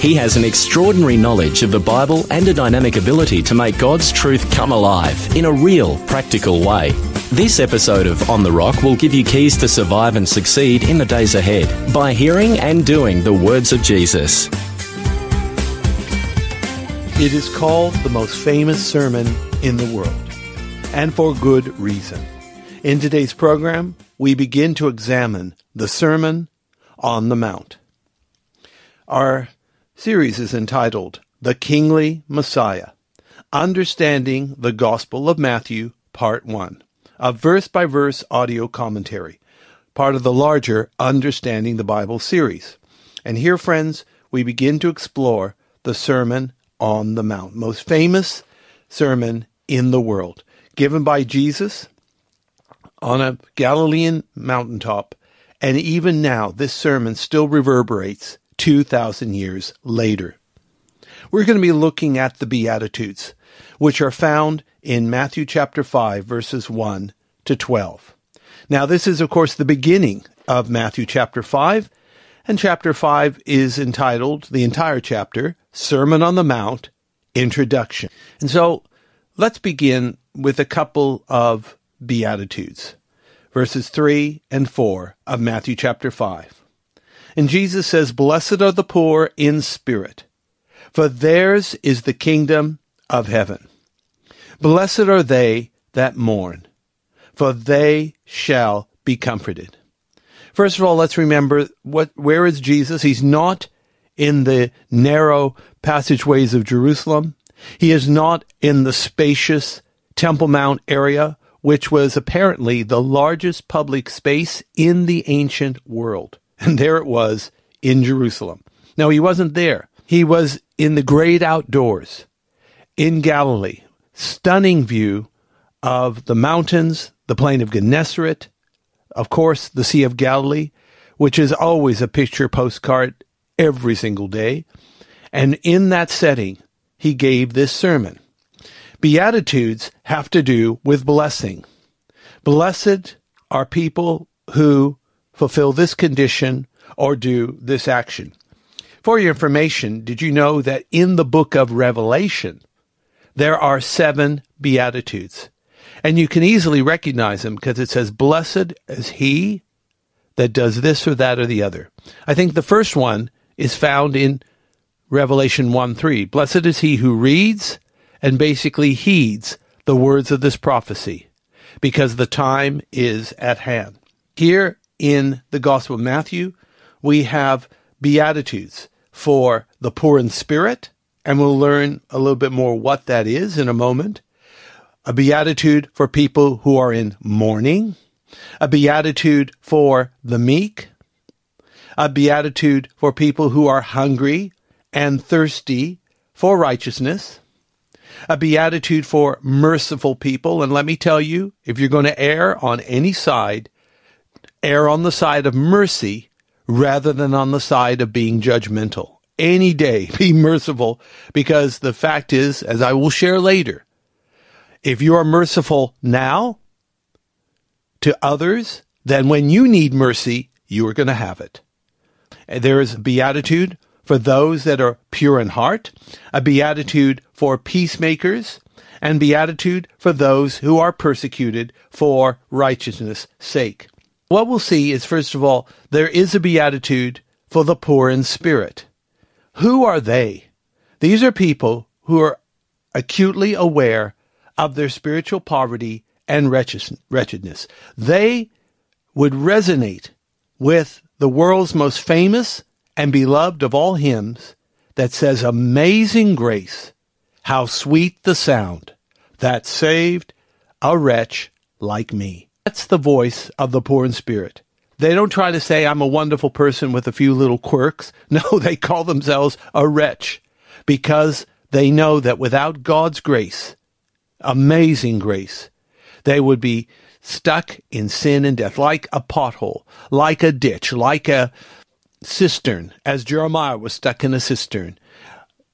He has an extraordinary knowledge of the Bible and a dynamic ability to make God's truth come alive in a real, practical way. This episode of On the Rock will give you keys to survive and succeed in the days ahead by hearing and doing the words of Jesus. It is called the most famous sermon in the world, and for good reason. In today's program, we begin to examine the Sermon on the Mount. Our series is entitled The Kingly Messiah Understanding the Gospel of Matthew, Part 1, a verse by verse audio commentary, part of the larger Understanding the Bible series. And here, friends, we begin to explore the Sermon on the Mount, most famous sermon in the world, given by Jesus on a Galilean mountaintop. And even now, this sermon still reverberates 2,000 years later. We're going to be looking at the Beatitudes, which are found in Matthew chapter 5, verses 1 to 12. Now, this is, of course, the beginning of Matthew chapter 5, and chapter 5 is entitled, the entire chapter, Sermon on the Mount, Introduction. And so let's begin with a couple of Beatitudes, verses 3 and 4 of Matthew chapter 5. And Jesus says, Blessed are the poor in spirit, for theirs is the kingdom of heaven. Blessed are they that mourn, for they shall be comforted. First of all, let's remember what where is Jesus? He's not in the narrow passageways of Jerusalem. He is not in the spacious Temple Mount area, which was apparently the largest public space in the ancient world. And there it was in Jerusalem. Now, he wasn't there. He was in the great outdoors in Galilee. Stunning view of the mountains, the plain of Gennesaret, of course, the Sea of Galilee, which is always a picture postcard every single day. And in that setting, he gave this sermon. Beatitudes have to do with blessing. Blessed are people who fulfill this condition or do this action. For your information, did you know that in the book of Revelation, there are seven Beatitudes? And you can easily recognize them because it says, Blessed is he that does this or that or the other. I think the first one is found in Revelation 1 3. Blessed is he who reads and basically heeds the words of this prophecy because the time is at hand. Here in the Gospel of Matthew, we have Beatitudes for the poor in spirit, and we'll learn a little bit more what that is in a moment. A beatitude for people who are in mourning, a beatitude for the meek, a beatitude for people who are hungry and thirsty for righteousness, a beatitude for merciful people. And let me tell you, if you're going to err on any side, err on the side of mercy rather than on the side of being judgmental. Any day, be merciful because the fact is, as I will share later, if you are merciful now to others, then when you need mercy, you are going to have it. There is beatitude for those that are pure in heart, a beatitude for peacemakers, and beatitude for those who are persecuted for righteousness' sake. What we'll see is, first of all, there is a beatitude for the poor in spirit. Who are they? These are people who are acutely aware of their spiritual poverty and wretchedness. They would resonate with the world's most famous and beloved of all hymns that says, Amazing grace, how sweet the sound that saved a wretch like me. That's the voice of the poor in spirit. They don't try to say, I'm a wonderful person with a few little quirks. No, they call themselves a wretch because they know that without God's grace, amazing grace, they would be stuck in sin and death, like a pothole, like a ditch, like a cistern, as Jeremiah was stuck in a cistern.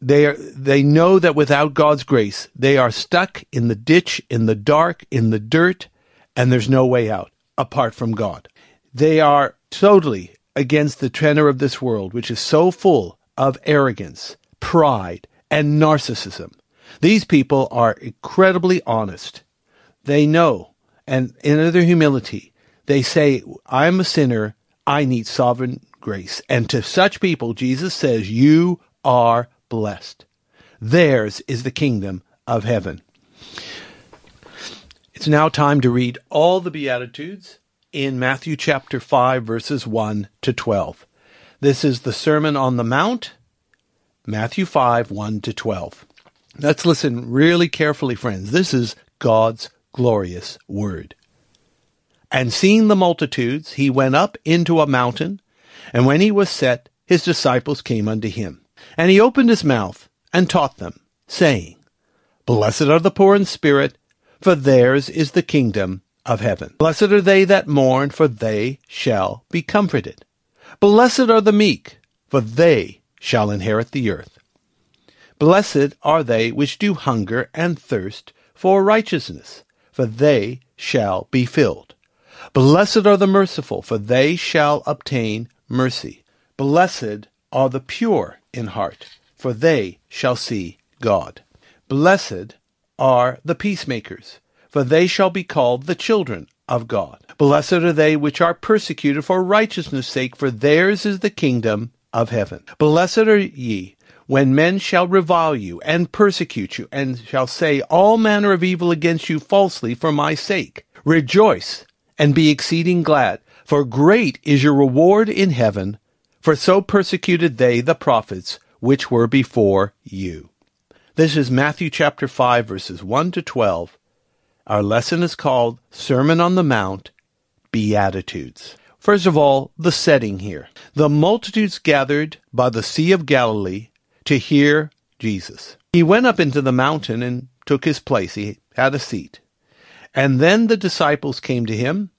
They are, they know that without God's grace, they are stuck in the ditch, in the dark, in the dirt, and there's no way out apart from God. They are totally against the tenor of this world, which is so full of arrogance, pride, and narcissism. These people are incredibly honest. They know, and in their humility, they say, I'm a sinner, I need sovereign grace. And to such people, Jesus says, You are blessed. Theirs is the kingdom of heaven. It's now time to read all the Beatitudes in Matthew chapter 5, verses 1 to 12. This is the Sermon on the Mount, Matthew 5, 1 to 12. Let's listen really carefully, friends. This is God's glorious word. And seeing the multitudes, he went up into a mountain, and when he was set, his disciples came unto him. And he opened his mouth and taught them, saying, Blessed are the poor in spirit, for theirs is the kingdom of heaven. Blessed are they that mourn, for they shall be comforted. Blessed are the meek, for they shall inherit the earth. Blessed are they which do hunger and thirst for righteousness, for they shall be filled. Blessed are the merciful, for they shall obtain mercy. Blessed are the pure in heart, for they shall see God. Blessed are the peacemakers, for they shall be called the children of God. Blessed are they which are persecuted for righteousness' sake, for theirs is the kingdom of heaven. Blessed are ye when men shall revile you and persecute you, and shall say all manner of evil against you falsely for my sake. Rejoice and be exceeding glad, for great is your reward in heaven, for so persecuted they the prophets which were before you. This is Matthew chapter 5 verses 1 to 12. Our lesson is called Sermon on the Mount, Beatitudes. First of all, the setting here. The multitudes gathered by the Sea of Galilee to hear Jesus. He went up into the mountain and took his place. He had a seat. And then the disciples came to him,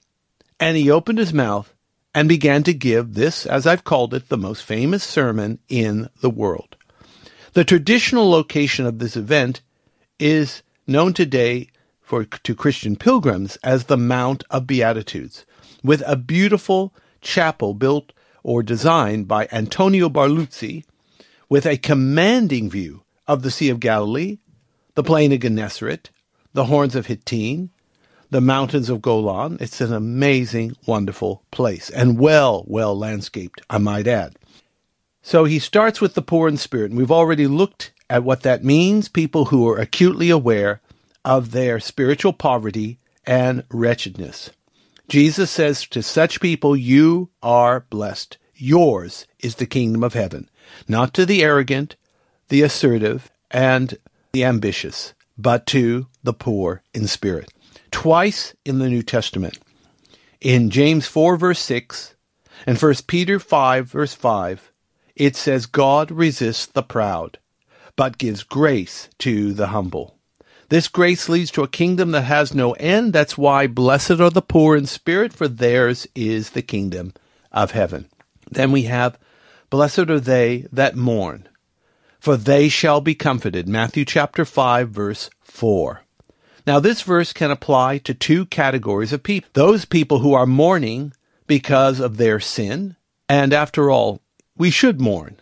and he opened his mouth and began to give this, as I've called it, the most famous sermon in the world. The traditional location of this event is known today for to Christian pilgrims as the Mount of Beatitudes, with a beautiful chapel built or designed by Antonio Barluzzi, with a commanding view of the Sea of Galilee, the plain of Gennesaret, the horns of Hittim, the mountains of Golan. It's an amazing, wonderful place, and well, well landscaped, I might add. So he starts with the poor in spirit, and we've already looked at what that means people who are acutely aware of their spiritual poverty and wretchedness. Jesus says to such people, You are blessed. Yours is the kingdom of heaven. Not to the arrogant, the assertive, and the ambitious, but to the poor in spirit. Twice in the New Testament, in James 4, verse 6, and 1 Peter 5, verse 5, it says, God resists the proud, but gives grace to the humble. This grace leads to a kingdom that has no end. That's why blessed are the poor in spirit, for theirs is the kingdom of heaven. Then we have, blessed are they that mourn, for they shall be comforted. Matthew chapter 5, verse 4. Now, this verse can apply to two categories of people those people who are mourning because of their sin. And after all, we should mourn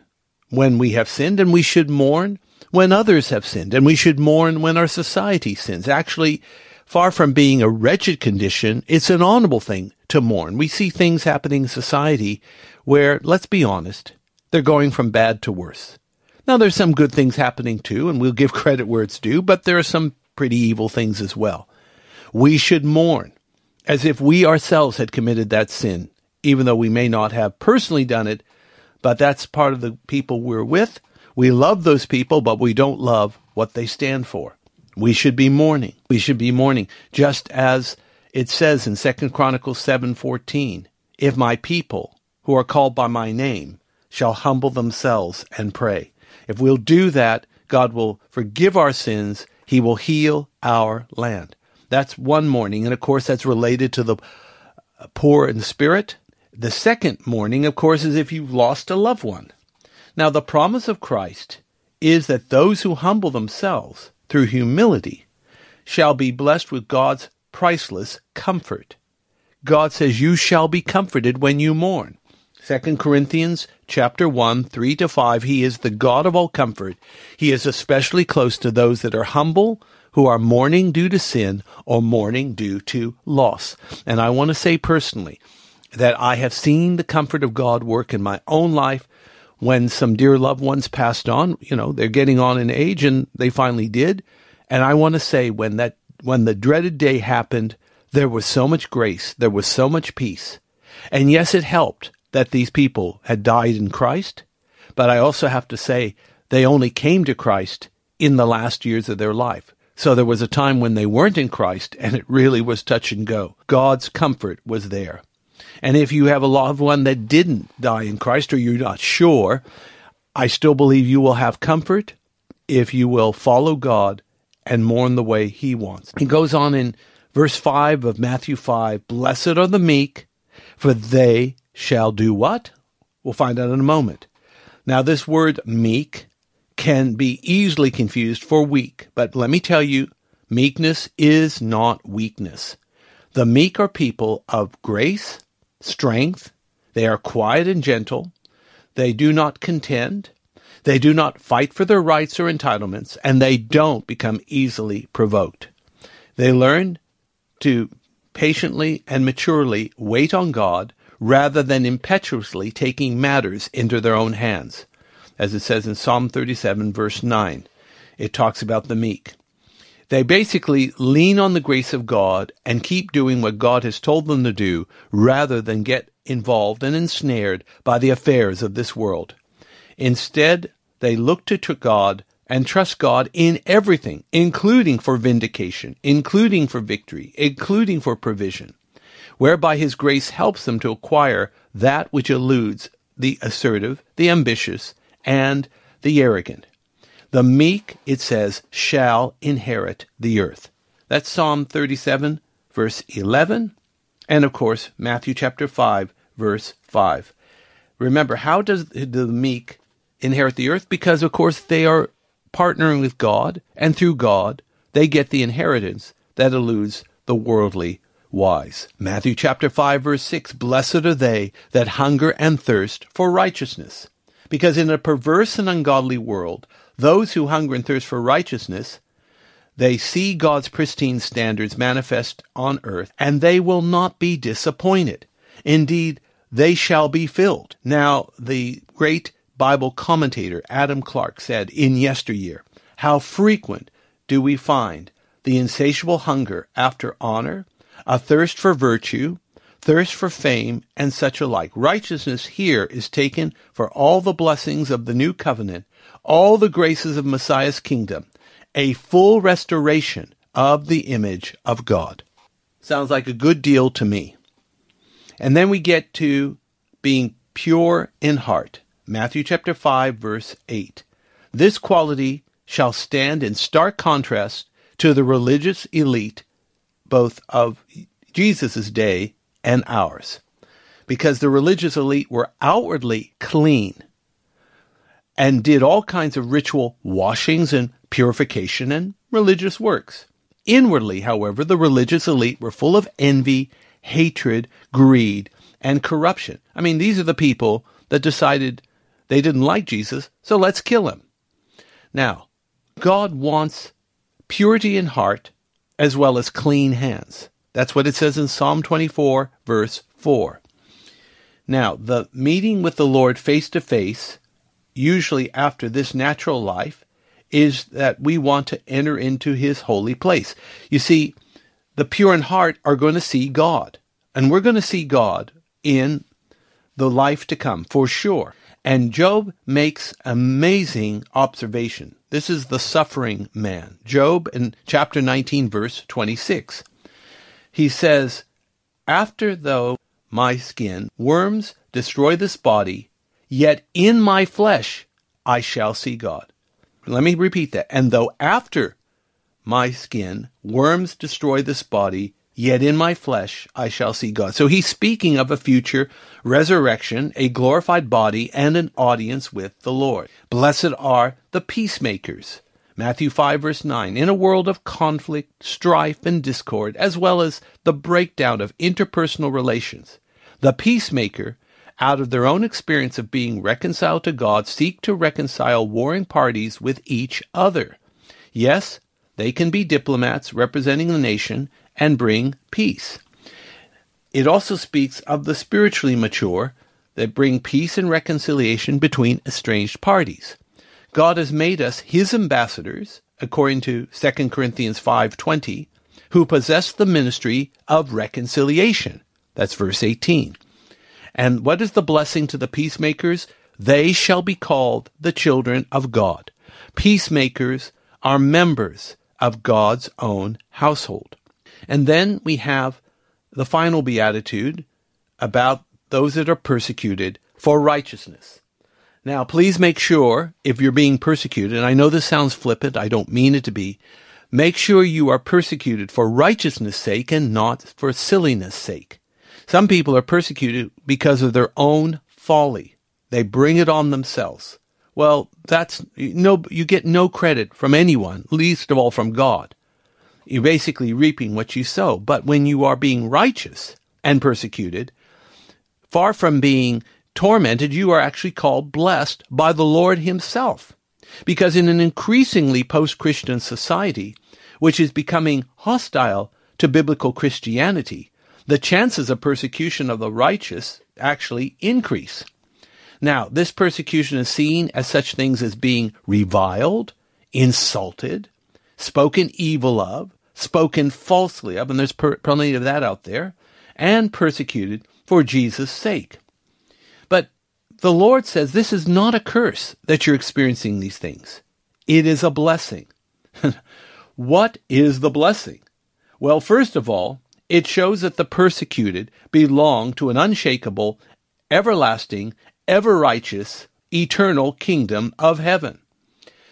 when we have sinned, and we should mourn when others have sinned, and we should mourn when our society sins. Actually, far from being a wretched condition, it's an honorable thing to mourn. We see things happening in society where, let's be honest, they're going from bad to worse. Now, there's some good things happening too, and we'll give credit where it's due, but there are some pretty evil things as well. We should mourn as if we ourselves had committed that sin even though we may not have personally done it, but that's part of the people we're with. We love those people, but we don't love what they stand for. We should be mourning. We should be mourning, just as it says in Second Chronicles 7:14, "If my people, who are called by my name, shall humble themselves and pray." If we'll do that, God will forgive our sins, he will heal our land. That's one mourning, and of course that's related to the poor in spirit. The second mourning, of course, is if you've lost a loved one. Now, the promise of Christ is that those who humble themselves through humility shall be blessed with God's priceless comfort. God says, You shall be comforted when you mourn. 2 Corinthians chapter 1, 3 to 5, He is the God of all comfort. He is especially close to those that are humble, who are mourning due to sin or mourning due to loss. And I want to say personally that I have seen the comfort of God work in my own life when some dear loved ones passed on. You know, they're getting on in age and they finally did. And I want to say when that, when the dreaded day happened, there was so much grace. There was so much peace. And yes, it helped that these people had died in Christ, but I also have to say they only came to Christ in the last years of their life. So there was a time when they weren't in Christ and it really was touch and go. God's comfort was there. And if you have a loved one that didn't die in Christ or you're not sure, I still believe you will have comfort if you will follow God and mourn the way He wants. He goes on in verse 5 of Matthew 5 Blessed are the meek, for they shall do what? We'll find out in a moment. Now, this word meek can be easily confused for weak, but let me tell you, meekness is not weakness. The meek are people of grace, strength, they are quiet and gentle, they do not contend, they do not fight for their rights or entitlements, and they don't become easily provoked. They learn to patiently and maturely wait on God rather than impetuously taking matters into their own hands. As it says in Psalm 37, verse 9, it talks about the meek. They basically lean on the grace of God and keep doing what God has told them to do rather than get involved and ensnared by the affairs of this world. Instead, they look to God and trust God in everything, including for vindication, including for victory, including for provision whereby his grace helps them to acquire that which eludes the assertive, the ambitious, and the arrogant. The meek, it says, shall inherit the earth. That's Psalm 37, verse 11, and of course, Matthew chapter 5, verse 5. Remember, how does the meek inherit the earth? Because, of course, they are partnering with God, and through God, they get the inheritance that eludes the worldly wise. Matthew chapter 5 verse 6, Blessed are they that hunger and thirst for righteousness. Because in a perverse and ungodly world, those who hunger and thirst for righteousness, they see God's pristine standards manifest on earth, and they will not be disappointed. Indeed, they shall be filled. Now, the great Bible commentator Adam Clarke said in yesteryear, How frequent do we find the insatiable hunger after honor, a thirst for virtue, thirst for fame, and such alike. Righteousness here is taken for all the blessings of the new covenant, all the graces of Messiah's kingdom, a full restoration of the image of God. Sounds like a good deal to me. And then we get to being pure in heart. Matthew chapter 5 verse 8. This quality shall stand in stark contrast to the religious elite both of Jesus' day and ours. Because the religious elite were outwardly clean and did all kinds of ritual washings and purification and religious works. Inwardly, however, the religious elite were full of envy, hatred, greed, and corruption. I mean, these are the people that decided they didn't like Jesus, so let's kill him. Now, God wants purity in heart as well as clean hands. That's what it says in Psalm 24, verse 4. Now, the meeting with the Lord face to face, usually after this natural life, is that we want to enter into his holy place. You see, the pure in heart are going to see God, and we're going to see God in the life to come, for sure. And Job makes amazing observation. This is the suffering man. Job in chapter 19 verse 26. He says, After though my skin worms destroy this body, yet in my flesh I shall see God. Let me repeat that. And though after my skin worms destroy this body, yet in my flesh I shall see God. So he's speaking of a future resurrection, a glorified body, and an audience with the Lord. Blessed are the peacemakers. Matthew 5 verse 9. In a world of conflict, strife, and discord, as well as the breakdown of interpersonal relations, the peacemaker out of their own experience of being reconciled to God, seek to reconcile warring parties with each other. Yes, they can be diplomats representing the nation and bring peace. It also speaks of the spiritually mature that bring peace and reconciliation between estranged parties. God has made us his ambassadors, according to 2 Corinthians 5:20, who possess the ministry of reconciliation. That's verse 18. And what is the blessing to the peacemakers? They shall be called the children of God. Peacemakers are members of God's own household. And then we have the final beatitude about those that are persecuted for righteousness. Now, please make sure if you're being persecuted, and I know this sounds flippant, I don't mean it to be, make sure you are persecuted for righteousness' sake and not for silliness' sake. Some people are persecuted because of their own folly. They bring it on themselves. Well, that's no, you get no credit from anyone, least of all from God. You're basically reaping what you sow. But when you are being righteous and persecuted, far from being tormented, you are actually called blessed by the Lord Himself. Because in an increasingly post-Christian society, which is becoming hostile to biblical Christianity, the chances of persecution of the righteous actually increase. Now, this persecution is seen as such things as being reviled, insulted, spoken evil of, spoken falsely of, and there's plenty of that out there, and persecuted for Jesus' sake. The Lord says this is not a curse that you're experiencing these things. It is a blessing. what is the blessing? Well, first of all, it shows that the persecuted belong to an unshakable, everlasting, ever righteous, eternal kingdom of heaven.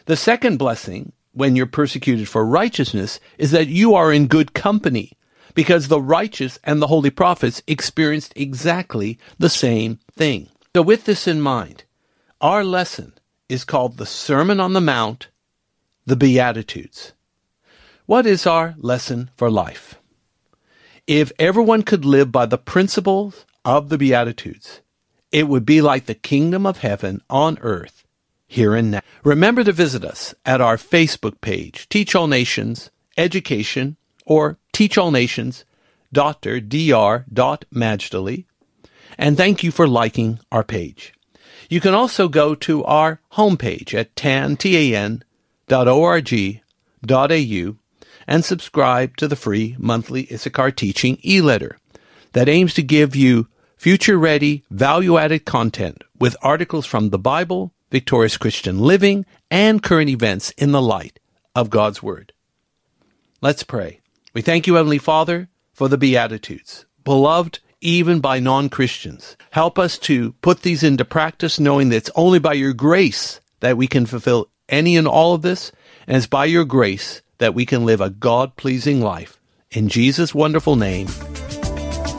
The second blessing, when you're persecuted for righteousness, is that you are in good company, because the righteous and the holy prophets experienced exactly the same thing. So, with this in mind, our lesson is called the Sermon on the Mount, the Beatitudes. What is our lesson for life? If everyone could live by the principles of the Beatitudes, it would be like the kingdom of heaven on earth here and now. Remember to visit us at our Facebook page, Teach All Nations Education, or Teach All Nations, Dr. and thank you for liking our page. You can also go to our homepage at tan.org.au and subscribe to the free monthly Issachar Teaching e-letter that aims to give you future ready, value added content with articles from the Bible, victorious Christian living, and current events in the light of God's Word. Let's pray. We thank you, Heavenly Father, for the Beatitudes, beloved even by non Christians. Help us to put these into practice, knowing that it's only by your grace that we can fulfill any and all of this, and it's by your grace that we can live a God pleasing life. In Jesus' wonderful name,